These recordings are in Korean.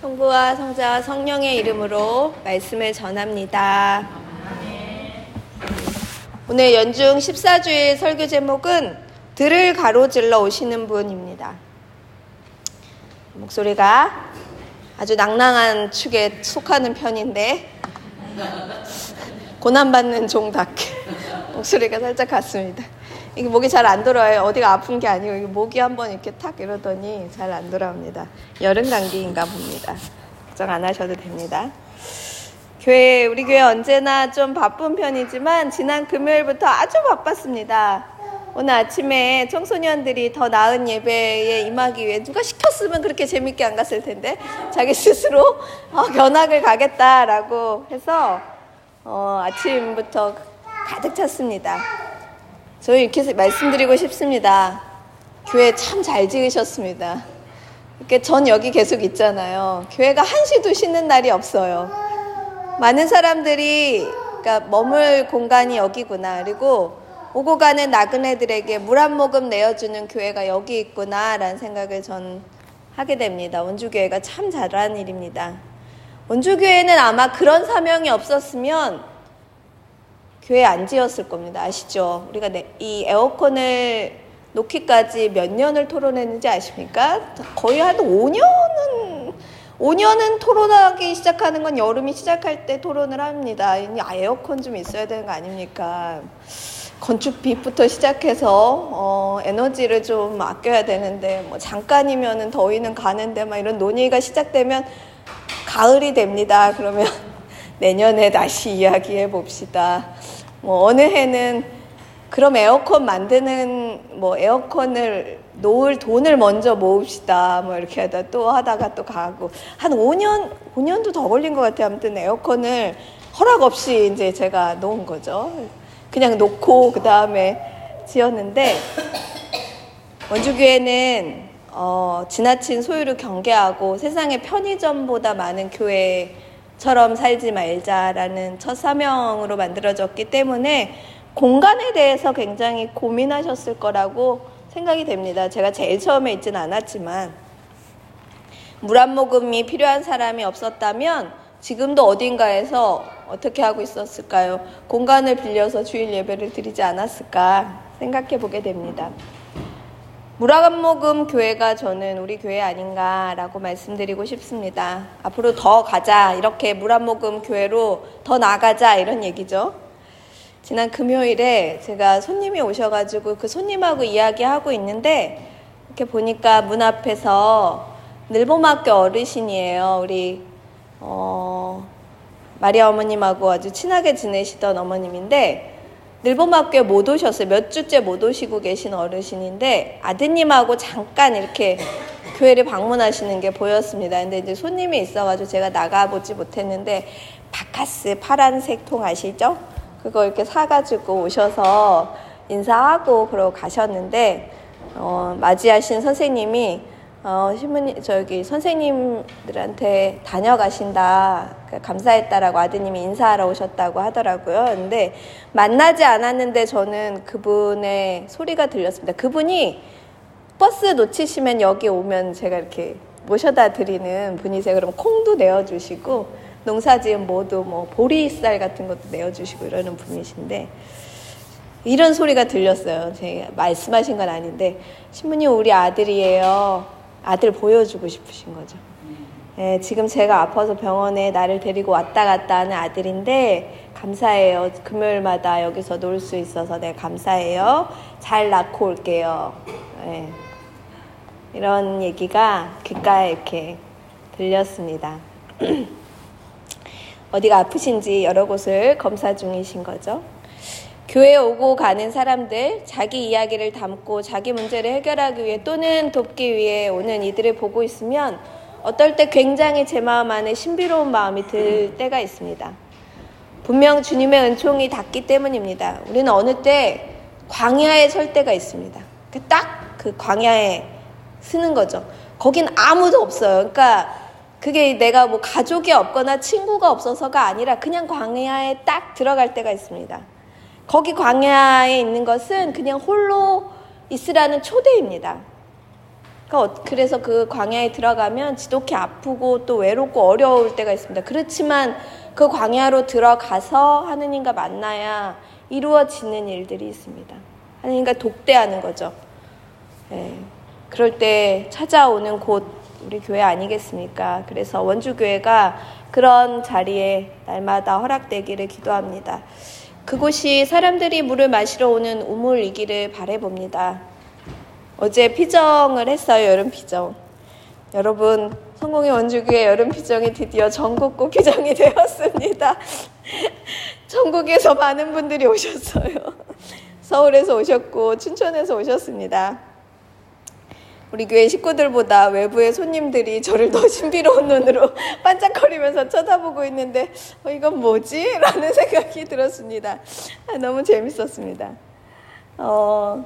성부와 성자와 성령의 이름으로 말씀을 전합니다. 오늘 연중 14주일 설교 제목은 들을 가로질러 오시는 분입니다. 목소리가 아주 낭낭한 축에 속하는 편인데 고난받는 종답게 목소리가 살짝 같습니다. 이게 목이 잘 안 돌아요. 어디가 아픈 게 아니고 목이 한번 이렇게 탁 이러더니 잘 안 돌아옵니다. 여름 감기인가 봅니다. 걱정 안 하셔도 됩니다. 교회 우리 교회 언제나 좀 바쁜 편이지만 지난 금요일부터 아주 바빴습니다. 오늘 아침에 청소년들이 더 나은 예배에 임하기 위해 누가 시켰으면 그렇게 재밌게 안 갔을 텐데 자기 스스로 어, 견학을 가겠다라고 해서 어, 아침부터 가득 찼습니다. 저희 이렇게 말씀드리고 싶습니다. 교회 참 잘 지으셨습니다. 이렇게 전 여기 계속 있잖아요. 교회가 한시도 쉬는 날이 없어요. 많은 사람들이 그러니까 머물 공간이 여기구나. 그리고 오고 가는 나그네들에게 물 한 모금 내어주는 교회가 여기 있구나라는 생각을 전 하게 됩니다. 원주교회가 참 잘한 일입니다. 원주교회는 아마 그런 사명이 없었으면 교회 안 지었을 겁니다. 아시죠? 우리가 이 에어컨을 놓기까지 몇 년을 토론했는지 아십니까? 거의 한 5년은 5년은 토론하기 시작하는 건 여름이 시작할 때 토론을 합니다. 아, 에어컨 좀 있어야 되는 거 아닙니까? 건축비부터 시작해서 어, 에너지를 좀 아껴야 되는데 뭐 잠깐이면은 더위는 가는데 막 이런 논의가 시작되면 가을이 됩니다. 그러면 내년에 다시 이야기해 봅시다. 뭐 어느 해는 그럼 에어컨 만드는 뭐 에어컨을 놓을 돈을 먼저 모읍시다. 뭐 이렇게 하다 또 하다가 또 가고 한 5년 5년도 더 걸린 것 같아요. 아무튼 에어컨을 허락 없이 이제 제가 놓은 거죠. 그냥 놓고 그 다음에 지었는데 원주교회는 어, 지나친 소유를 경계하고 세상의 편의점보다 많은 교회 처럼 살지 말자라는 첫 사명으로 만들어졌기 때문에 공간에 대해서 굉장히 고민하셨을 거라고 생각이 됩니다. 제가 제일 처음에 있진 않았지만 물 한 모금이 필요한 사람이 없었다면 지금도 어딘가에서 어떻게 하고 있었을까요? 공간을 빌려서 주일 예배를 드리지 않았을까 생각해 보게 됩니다. 모금 교회가 저는 우리 교회 아닌가라고 말씀드리고 싶습니다. 앞으로 더 가자. 이렇게 모금 교회로 더 나가자. 이런 얘기죠. 지난 금요일에 제가 손님이 오셔가지고 그 손님하고 이야기하고 있는데 이렇게 보니까 문 앞에서 늘봄학교 어르신이에요. 우리, 어, 마리아 어머님하고 아주 친하게 지내시던 어머님인데 늘봄학교에 못 오셨어요. 몇 주째 못 오시고 계신 어르신인데 아드님하고 잠깐 이렇게 교회를 방문하시는 게 보였습니다. 근데 이제 손님이 있어가지고 제가 나가보지 못했는데 바카스 파란색 통 아시죠? 그거 이렇게 사가지고 오셔서 인사하고 그러고 가셨는데 어, 맞이하신 선생님이 어, 신부님, 저기 선생님들한테 다녀가신다. 그 감사했다라고 아드님이 인사하러 오셨다고 하더라고요. 근데 만나지 않았는데 저는 그분의 소리가 들렸습니다. 그분이 버스 놓치시면 여기 오면 제가 이렇게 모셔다 드리는 분이세요. 그럼 콩도 내어주시고 농사지은 모두 뭐 보리쌀 같은 것도 내어주시고 이러는 분이신데 이런 소리가 들렸어요. 제가 말씀하신 건 아닌데 신부님 우리 아들이에요. 아들 보여주고 싶으신 거죠. 예, 지금 제가 아파서 병원에 나를 데리고 왔다 갔다 하는 아들인데 감사해요. 금요일마다 여기서 놀 수 있어서 네 감사해요. 잘 낳고 올게요. 예, 이런 얘기가 귓가에 이렇게 들렸습니다. 어디가 아프신지 여러 곳을 검사 중이신 거죠. 교회에 오고 가는 사람들, 자기 이야기를 담고 자기 문제를 해결하기 위해 또는 돕기 위해 오는 이들을 보고 있으면 어떨 때 굉장히 제 마음 안에 신비로운 마음이 들 때가 있습니다. 분명 주님의 은총이 닿기 때문입니다. 우리는 어느 때 광야에 설 때가 있습니다. 그 딱그 그 광야에 쓰는 거죠. 거긴 아무도 없어요. 그러니까 그게 내가 뭐 가족이 없거나 친구가 없어서가 아니라 그냥 광야에 딱 들어갈 때가 있습니다. 거기 광야에 있는 것은 그냥 홀로 있으라는 초대입니다. 그러니까 그래서 그 광야에 들어가면 지독히 아프고 또 외롭고 어려울 때가 있습니다. 그렇지만 그 광야로 들어가서 하느님과 만나야 이루어지는 일들이 있습니다. 하느님과 독대하는 거죠. 네. 그럴 때 찾아오는 곳 우리 교회 아니겠습니까? 그래서 원주교회가 그런 자리에 날마다 허락되기를 기도합니다. 그곳이 사람들이 물을 마시러 오는 우물이기를 바래봅니다. 어제 피정을 했어요, 여름 피정. 여러분, 성공의 원주교회 여름 피정이 드디어 전국구 피정이 되었습니다. 전국에서 많은 분들이 오셨어요. 서울에서 오셨고, 춘천에서 오셨습니다. 우리 교회 식구들보다 외부의 손님들이 저를 더 신비로운 눈으로 반짝거리면서 쳐다보고 있는데 어, 이건 뭐지? 라는 생각이 들었습니다. 아, 너무 재밌었습니다. 어,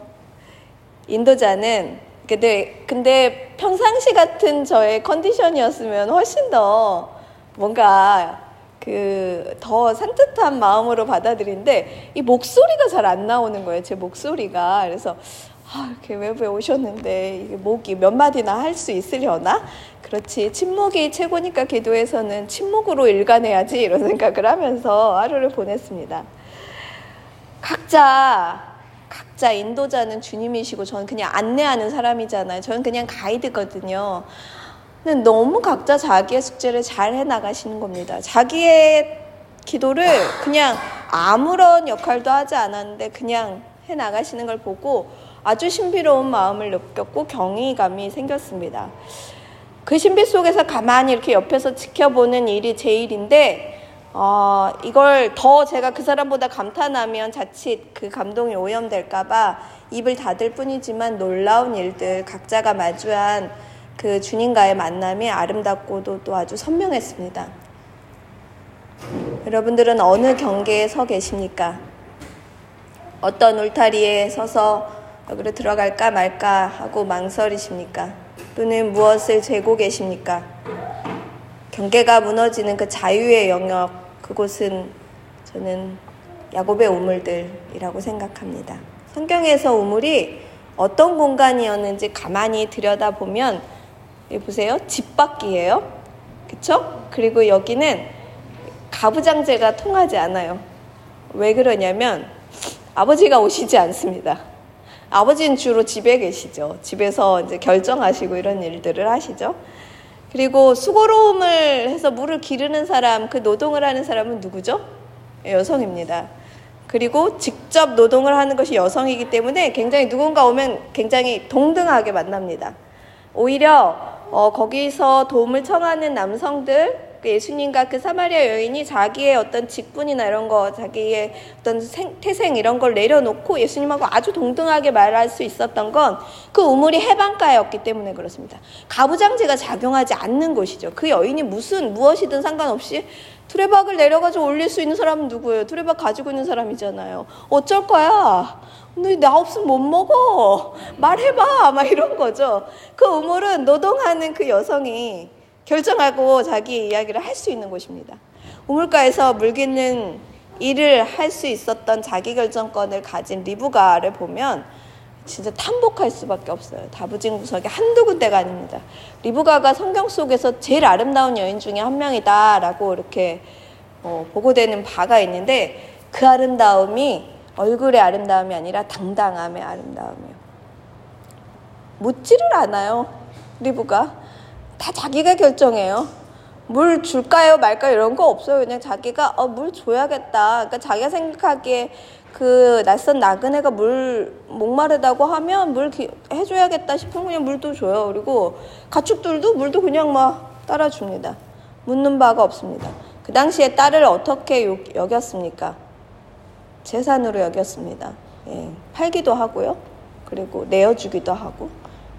인도자는 근데, 근데 평상시 같은 저의 컨디션이었으면 훨씬 더 뭔가 그 더 산뜻한 마음으로 받아들인데 이 목소리가 잘 안 나오는 거예요. 제 목소리가. 그래서 아, 이렇게 외부에 오셨는데 이게 목이 몇 마디나 할 수 있으려나? 그렇지. 침묵이 최고니까 기도에서는 침묵으로 일관해야지 이런 생각을 하면서 하루를 보냈습니다. 각자 각자 인도자는 주님이시고 저는 그냥 안내하는 사람이잖아요. 저는 그냥 가이드거든요. 근데 너무 각자 자기의 숙제를 잘 해나가시는 겁니다. 자기의 기도를 그냥 아무런 역할도 하지 않았는데 그냥 해나가시는 걸 보고 아주 신비로운 마음을 느꼈고 경이감이 생겼습니다. 그 신비 속에서 가만히 이렇게 옆에서 지켜보는 일이 제 일인데, 어, 이걸 더 제가 그 사람보다 감탄하면 자칫 그 감동이 오염될까봐 입을 닫을 뿐이지만 놀라운 일들, 각자가 마주한 그 주님과의 만남이 아름답고도 또 아주 선명했습니다. 여러분들은 어느 경계에 서 계십니까? 어떤 울타리에 서서 여기로 들어갈까 말까 하고 망설이십니까? 또는 무엇을 재고 계십니까? 경계가 무너지는 그 자유의 영역, 그곳은 저는 야곱의 우물들이라고 생각합니다. 성경에서 우물이 어떤 공간이었는지 가만히 들여다보면, 여기 보세요. 집 밖이에요. 그쵸? 그리고 여기는 가부장제가 통하지 않아요. 왜 그러냐면, 아버지가 오시지 않습니다. 아버지는 주로 집에 계시죠. 집에서 이제 결정하시고 이런 일들을 하시죠. 그리고 수고로움을 해서 물을 기르는 사람, 그 노동을 하는 사람은 누구죠? 여성입니다. 그리고 직접 노동을 하는 것이 여성이기 때문에 굉장히 누군가 오면 굉장히 동등하게 만납니다. 오히려 어, 거기서 도움을 청하는 남성들, 그 예수님과 그 사마리아 여인이 자기의 어떤 직분이나 이런 거, 자기의 어떤 생, 태생 이런 걸 내려놓고 예수님하고 아주 동등하게 말할 수 있었던 건 그 우물이 해방가였기 때문에 그렇습니다. 가부장제가 작용하지 않는 곳이죠. 그 여인이 무슨 무엇이든 상관없이 두레박을 내려가지고 올릴 수 있는 사람은 누구예요? 두레박 가지고 있는 사람이잖아요. 어쩔 거야? 너나 없으면 못 먹어. 말해봐. 막 이런 거죠. 그 우물은 노동하는 그 여성이 결정하고 자기 이야기를 할 수 있는 곳입니다. 우물가에서 물기는 일을 할 수 있었던 자기 결정권을 가진 리브가를 보면 진짜 탐복할 수밖에 없어요. 다부진 구석이 한두 군데가 아닙니다. 리브가가 성경 속에서 제일 아름다운 여인 중에 한 명이다라고 이렇게 어, 보고되는 바가 있는데 그 아름다움이 얼굴의 아름다움이 아니라 당당함의 아름다움이에요. 묻지를 않아요. 리브가. 다 자기가 결정해요. 물 줄까요 말까요 이런 거 없어요. 그냥 자기가 어, 물 줘야겠다. 그러니까 자기가 생각하기에 그 낯선 나그네가 물 목마르다고 하면 물 기, 해줘야겠다 싶으면 그냥 물도 줘요. 그리고 가축들도 물도 그냥 막 따라줍니다. 묻는 바가 없습니다. 그 당시에 딸을 어떻게 여겼습니까? 재산으로 여겼습니다. 예, 팔기도 하고요. 그리고 내어주기도 하고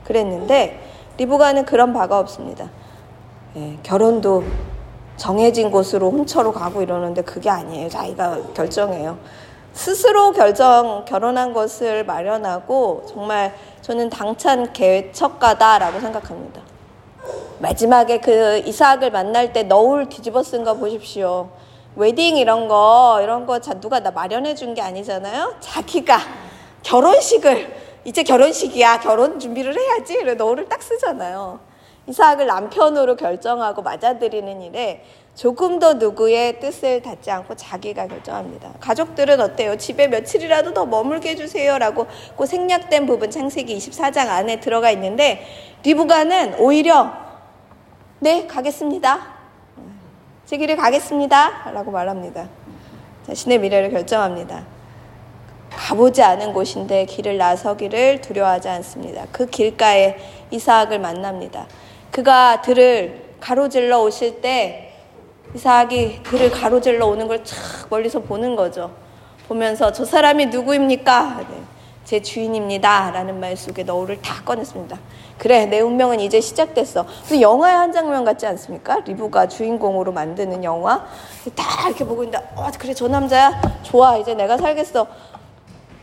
그랬는데 리브가는 그런 바가 없습니다. 예, 결혼도 정해진 곳으로 혼처로 가고 이러는데 그게 아니에요. 자기가 결정해요. 스스로 결정, 결혼한 것을 마련하고 정말 저는 당찬 개척가다라고 생각합니다. 마지막에 그 이삭을 만날 때 너울 뒤집어 쓴 거 보십시오. 웨딩 이런 거, 이런 거 누가 나 마련해 준 게 아니잖아요. 자기가 결혼식을 이제 결혼식이야. 결혼 준비를 해야지. 그래 너를 딱 쓰잖아요. 이삭을 남편으로 결정하고 맞아들이는 일에 조금 더 누구의 뜻을 닫지 않고 자기가 결정합니다. 가족들은 어때요? 집에 며칠이라도 더 머물게 해주세요라고 그 생략된 부분 창세기 24장 안에 들어가 있는데 리브가는 오히려 네 가겠습니다. 제 길을 가겠습니다. 라고 말합니다. 자신의 미래를 결정합니다. 가보지 않은 곳인데 길을 나서기를 두려워하지 않습니다. 그 길가에 이삭을 만납니다. 그가 들을 가로질러 오실 때 이삭이 그를 가로질러 오는 걸 촥 멀리서 보는 거죠. 보면서 저 사람이 누구입니까? 네, 제 주인입니다. 라는 말 속에 너울을 다 꺼냈습니다. 그래, 내 운명은 이제 시작됐어. 무슨 영화의 한 장면 같지 않습니까? 리브가 주인공으로 만드는 영화. 다 이렇게 보고 있는데, 어, 그래, 저 남자야? 좋아, 이제 내가 살겠어.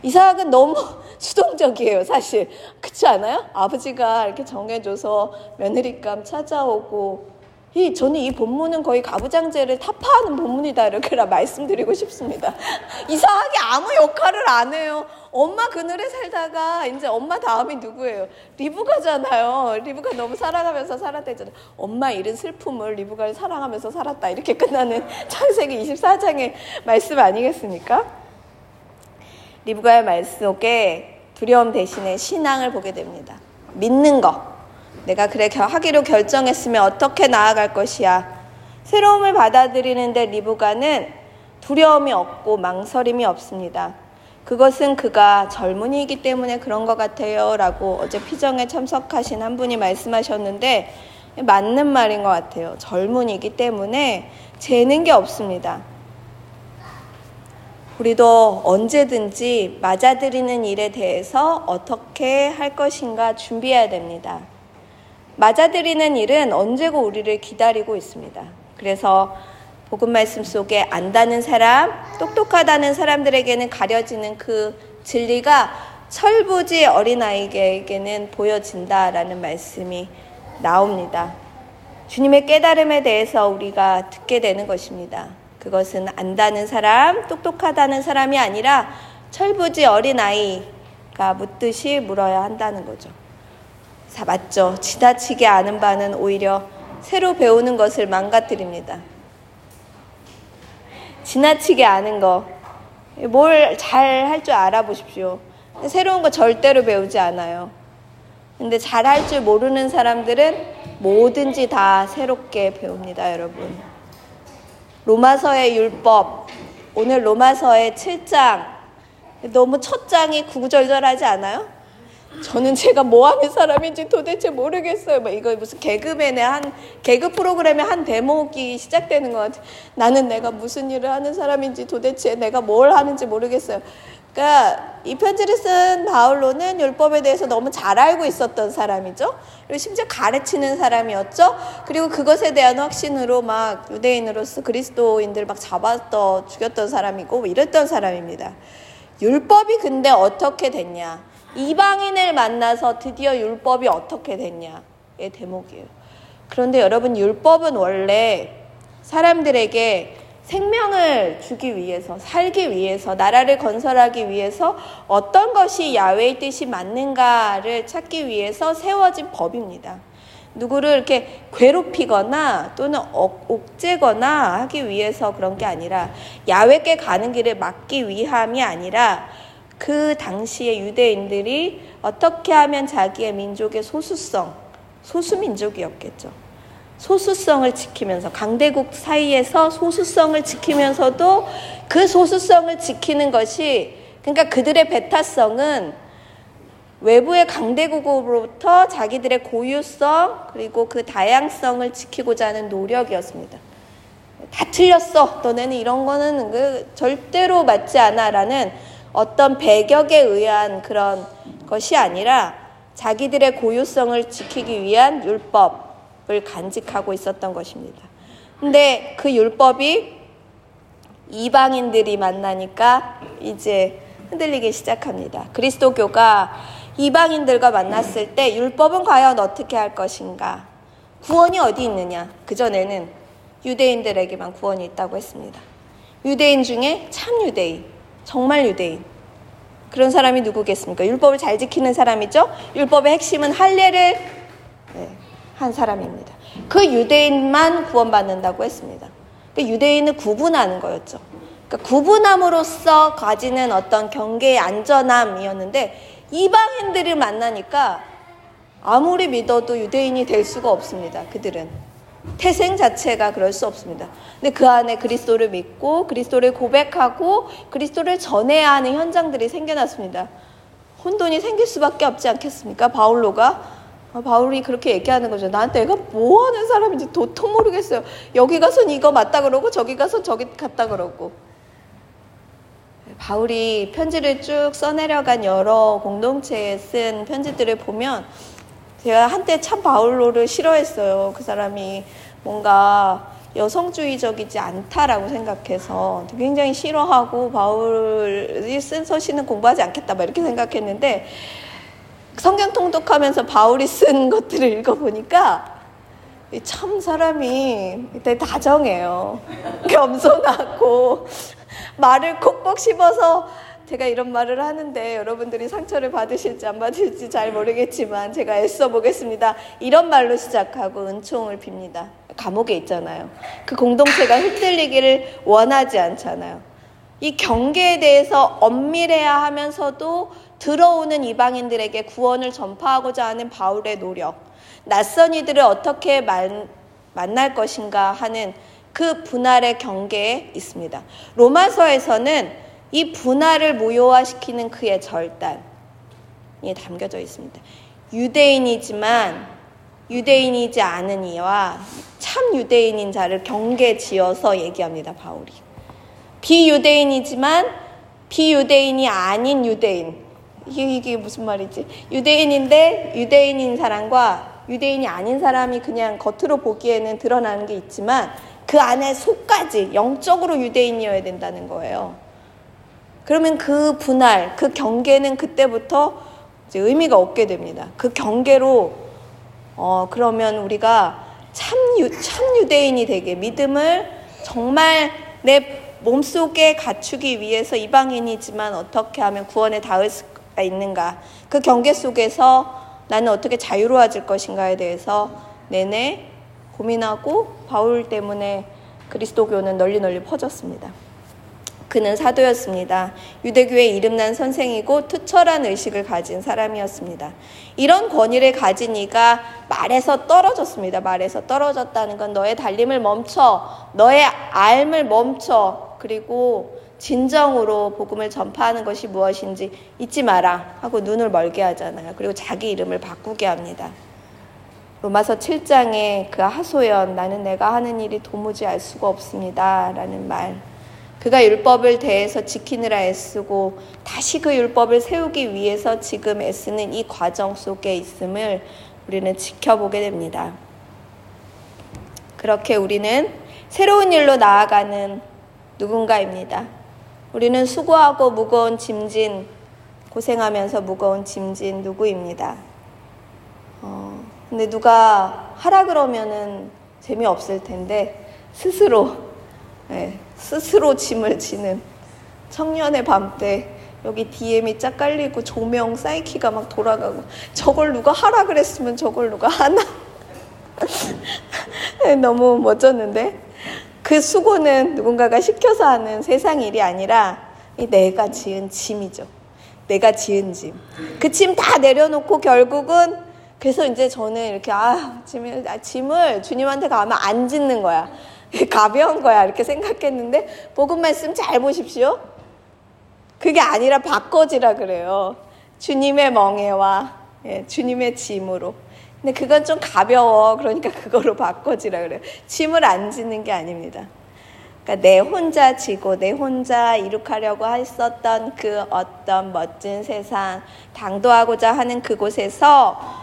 이삭은 너무 수동적이에요, 사실. 그렇지 않아요? 아버지가 이렇게 정해줘서 며느리감 찾아오고 이 저는 이 본문은 거의 가부장제를 타파하는 본문이다 이렇게 말씀드리고 싶습니다. 이상하게 아무 역할을 안 해요. 엄마 그늘에 살다가 이제 엄마 다음이 누구예요? 리브가잖아요. 리브가 너무 사랑하면서 살았다잖아요. 엄마 잃은 슬픔을 리브가를 사랑하면서 살았다 이렇게 끝나는 창세기 24장의 말씀 아니겠습니까? 리브가의 말씀 속에 두려움 대신에 신앙을 보게 됩니다. 믿는 것. 내가 그래 하기로 결정했으면 어떻게 나아갈 것이야. 새로움을 받아들이는데 리브가는 두려움이 없고 망설임이 없습니다. 그것은 그가 젊은이이기 때문에 그런 것 같아요. 라고 어제 피정에 참석하신 한 분이 말씀하셨는데 맞는 말인 것 같아요. 젊은이기 때문에 재는 게 없습니다. 우리도 언제든지 맞아들이는 일에 대해서 어떻게 할 것인가 준비해야 됩니다. 맞아들이는 일은 언제고 우리를 기다리고 있습니다. 그래서 복음 말씀 속에 안다는 사람, 똑똑하다는 사람들에게는 가려지는 그 진리가 철부지 어린아이에게는 보여진다라는 말씀이 나옵니다. 주님의 깨달음에 대해서 우리가 듣게 되는 것입니다. 그것은 안다는 사람, 똑똑하다는 사람이 아니라 철부지 어린아이가 묻듯이 물어야 한다는 거죠. 맞죠. 지나치게 아는 바는 오히려 새로 배우는 것을 망가뜨립니다. 지나치게 아는 거, 뭘 잘 할 줄 알아보십시오. 새로운 거 절대로 배우지 않아요. 근데 잘 할 줄 모르는 사람들은 뭐든지 다 새롭게 배웁니다, 여러분. 로마서의 율법, 오늘 로마서의 7장, 너무 첫 장이 구구절절하지 않아요? 저는 제가 뭐 하는 사람인지 도대체 모르겠어요. 뭐 이거 무슨 개그맨의 한 개그 프로그램의 한 대목이 시작되는 것 같아요. 나는 내가 무슨 일을 하는 사람인지 도대체 내가 뭘 하는지 모르겠어요. 그러니까 이 편지를 쓴 바울로는 율법에 대해서 너무 잘 알고 있었던 사람이죠. 그리고 심지어 가르치는 사람이었죠. 그리고 그것에 대한 확신으로 막 유대인으로서 그리스도인들 막 잡았던 죽였던 사람이고 뭐 이랬던 사람입니다. 율법이 근데 어떻게 됐냐? 이방인을 만나서 드디어 율법이 어떻게 됐냐의 대목이에요. 그런데 여러분, 율법은 원래 사람들에게 생명을 주기 위해서, 살기 위해서, 나라를 건설하기 위해서 어떤 것이 야외의 뜻이 맞는가를 찾기 위해서 세워진 법입니다. 누구를 이렇게 괴롭히거나 또는 옥죄거나 하기 위해서 그런 게 아니라 야외께 가는 길을 막기 위함이 아니라 그 당시의 유대인들이 어떻게 하면 자기의 민족의 소수성, 소수민족이었겠죠. 소수성을 지키면서 강대국 사이에서 소수성을 지키면서도 그 소수성을 지키는 것이 그러니까 그들의 배타성은 외부의 강대국으로부터 자기들의 고유성 그리고 그 다양성을 지키고자 하는 노력이었습니다. 다 틀렸어. 너네는 이런 거는 그 절대로 맞지 않아라는 어떤 배격에 의한 그런 것이 아니라 자기들의 고유성을 지키기 위한 율법 을 간직하고 있었던 것입니다. 근데 그 율법이 이방인들이 만나니까 이제 흔들리기 시작합니다. 그리스도교가 이방인들과 만났을 때 율법은 과연 어떻게 할 것인가? 구원이 어디 있느냐? 그전에는 유대인들에게만 구원이 있다고 했습니다. 유대인 중에 참 유대인, 정말 유대인. 그런 사람이 누구겠습니까? 율법을 잘 지키는 사람이죠. 율법의 핵심은 할례를 네, 한 사람입니다. 그 유대인만 구원받는다고 했습니다. 그 유대인을 구분하는 거였죠. 그러니까 구분함으로써 가지는 어떤 경계의 안전함이었는데 이방인들을 만나니까 아무리 믿어도 유대인이 될 수가 없습니다. 그들은. 태생 자체가 그럴 수 없습니다. 근데 그 안에 그리스도를 믿고 그리스도를 고백하고 그리스도를 전해야 하는 현장들이 생겨났습니다. 혼돈이 생길 수밖에 없지 않겠습니까? 바울로가 아, 바울이 그렇게 얘기하는 거죠. 나한테 내가 뭐 하는 사람인지 도통 모르겠어요. 여기 가선 이거 맞다 그러고 저기 가서 저기 갔다 그러고. 바울이 편지를 쭉 써내려간 여러 공동체에 쓴 편지들을 보면 제가 한때 참 바울로를 싫어했어요. 그 사람이 뭔가 여성주의적이지 않다라고 생각해서 굉장히 싫어하고 바울이 쓴 서신은 공부하지 않겠다 막 이렇게 생각했는데 성경 통독하면서 바울이 쓴 것들을 읽어보니까 참 사람이 되게 다정해요. 겸손하고 말을 콕콕 씹어서 제가 이런 말을 하는데 여러분들이 상처를 받으실지 안 받을지 잘 모르겠지만 제가 애써 보겠습니다. 이런 말로 시작하고 은총을 빕니다. 감옥에 있잖아요. 그 공동체가 흩날리기를 원하지 않잖아요. 이 경계에 대해서 엄밀해야 하면서도 들어오는 이방인들에게 구원을 전파하고자 하는 바울의 노력, 낯선 이들을 어떻게 만, 만날 것인가 하는 그 분할의 경계에 있습니다. 로마서에서는 이 분할을 무효화시키는 그의 절단이 담겨져 있습니다. 유대인이지만 유대인이지 않은 이와 참 유대인인 자를 경계 지어서 얘기합니다, 바울이. 비유대인이지만 비유대인이 아닌 유대인. 이게, 이게 무슨 말이지? 유대인인데 유대인인 사람과 유대인이 아닌 사람이 그냥 겉으로 보기에는 드러나는 게 있지만 그 안에 속까지 영적으로 유대인이어야 된다는 거예요. 그러면 그 분할, 그 경계는 그때부터 의미가 없게 됩니다. 그 경계로 어 그러면 우리가 참, 유, 참 유대인이 되게 믿음을 정말 내 몸속에 갖추기 위해서 이방인이지만 어떻게 하면 구원에 닿을 수가 있는가. 그 경계 속에서 나는 어떻게 자유로워질 것인가에 대해서 내내 고민하고 바울 때문에 그리스도교는 널리 널리 퍼졌습니다. 그는 사도였습니다. 유대교의 이름난 선생이고 투철한 의식을 가진 사람이었습니다. 이런 권위를 가진 이가 말에서 떨어졌습니다. 말에서 떨어졌다는 건 너의 달림을 멈춰, 너의 알을 멈춰, 그리고 진정으로 복음을 전파하는 것이 무엇인지 잊지 마라 하고 눈을 멀게 하잖아요. 그리고 자기 이름을 바꾸게 합니다. 로마서 7장에 그 하소연 나는 내가 하는 일이 도무지 알 수가 없습니다. 라는 말. 그가 율법을 대해서 지키느라 애쓰고 다시 그 율법을 세우기 위해서 지금 애쓰는 이 과정 속에 있음을 우리는 지켜보게 됩니다. 그렇게 우리는 새로운 일로 나아가는 누군가입니다. 우리는 수고하고 무거운 짐진, 고생하면서 무거운 짐진 누구입니다. 어, 근데 누가 하라 그러면은 재미없을 텐데, 스스로, 네, 스스로 짐을 지는 청년의 밤때 여기 DM이 쫙 깔리고 조명 사이키가 막 돌아가고 저걸 누가 하라 그랬으면 저걸 누가 하나 네, 너무 멋졌는데 그 수고는 누군가가 시켜서 하는 세상 일이 아니라 내가 지은 짐이죠. 내가 지은 짐. 그 짐 다 내려놓고 결국은 그래서 이제 저는 이렇게 아 짐을 아, 짐을 주님한테 가면 안 짓는 거야. 가벼운 거야 이렇게 생각했는데 복음 말씀 잘 보십시오. 그게 아니라 바꿔지라 그래요. 주님의 멍에와 예, 주님의 짐으로. 근데 그건 좀 가벼워. 그러니까 그거로 바꿔지라 그래요. 짐을 안 짓는 게 아닙니다. 그러니까 내 혼자 지고 내 혼자 이룩하려고 했었던 그 어떤 멋진 세상, 당도하고자 하는 그곳에서 어,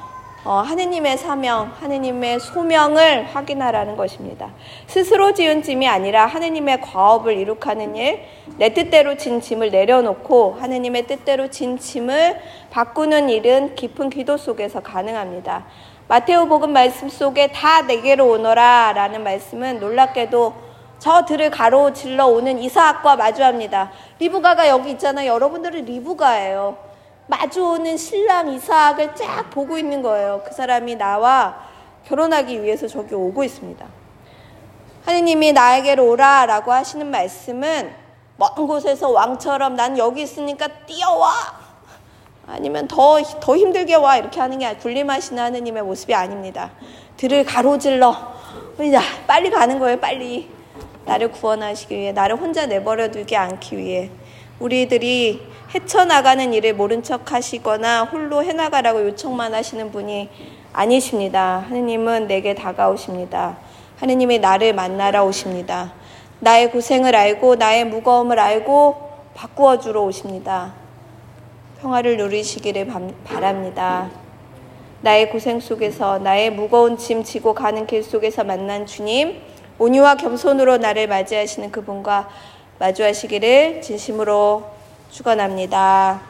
하느님의 사명, 하느님의 소명을 확인하라는 것입니다. 스스로 지은 짐이 아니라 하느님의 과업을 이룩하는 일, 내 뜻대로 진 짐을 내려놓고 하느님의 뜻대로 진 짐을 바꾸는 일은 깊은 기도 속에서 가능합니다. 마테오 복음 말씀 속에 다 내게로 오너라 라는 말씀은 놀랍게도 저 들을 가로질러 오는 이사학과 마주합니다. 리브가가 여기 있잖아요. 여러분들은 리브가예요. 마주오는 신랑 이사학을 쫙 보고 있는 거예요. 그 사람이 나와 결혼하기 위해서 저기 오고 있습니다. 하느님이 나에게로 오라 라고 하시는 말씀은 먼 곳에서 왕처럼 난 여기 있으니까 뛰어와 아니면 더, 더 힘들게 와 이렇게 하는 게 군림하시는 하느님의 모습이 아닙니다. 들을 가로질러 자 빨리 가는 거예요 빨리 나를 구원하시기 위해 나를 혼자 내버려 두지 않기 위해 우리들이 헤쳐나가는 일을 모른 척 하시거나 홀로 해나가라고 요청만 하시는 분이 아니십니다. 하느님은 내게 다가오십니다. 하느님이 나를 만나러 오십니다. 나의 고생을 알고 나의 무거움을 알고 바꾸어 주러 오십니다. 평화를 누리시기를 바랍니다. 나의 고생 속에서 나의 무거운 짐 지고 가는 길 속에서 만난 주님, 온유와 겸손으로 나를 맞이하시는 그분과 마주하시기를 진심으로 축원합니다.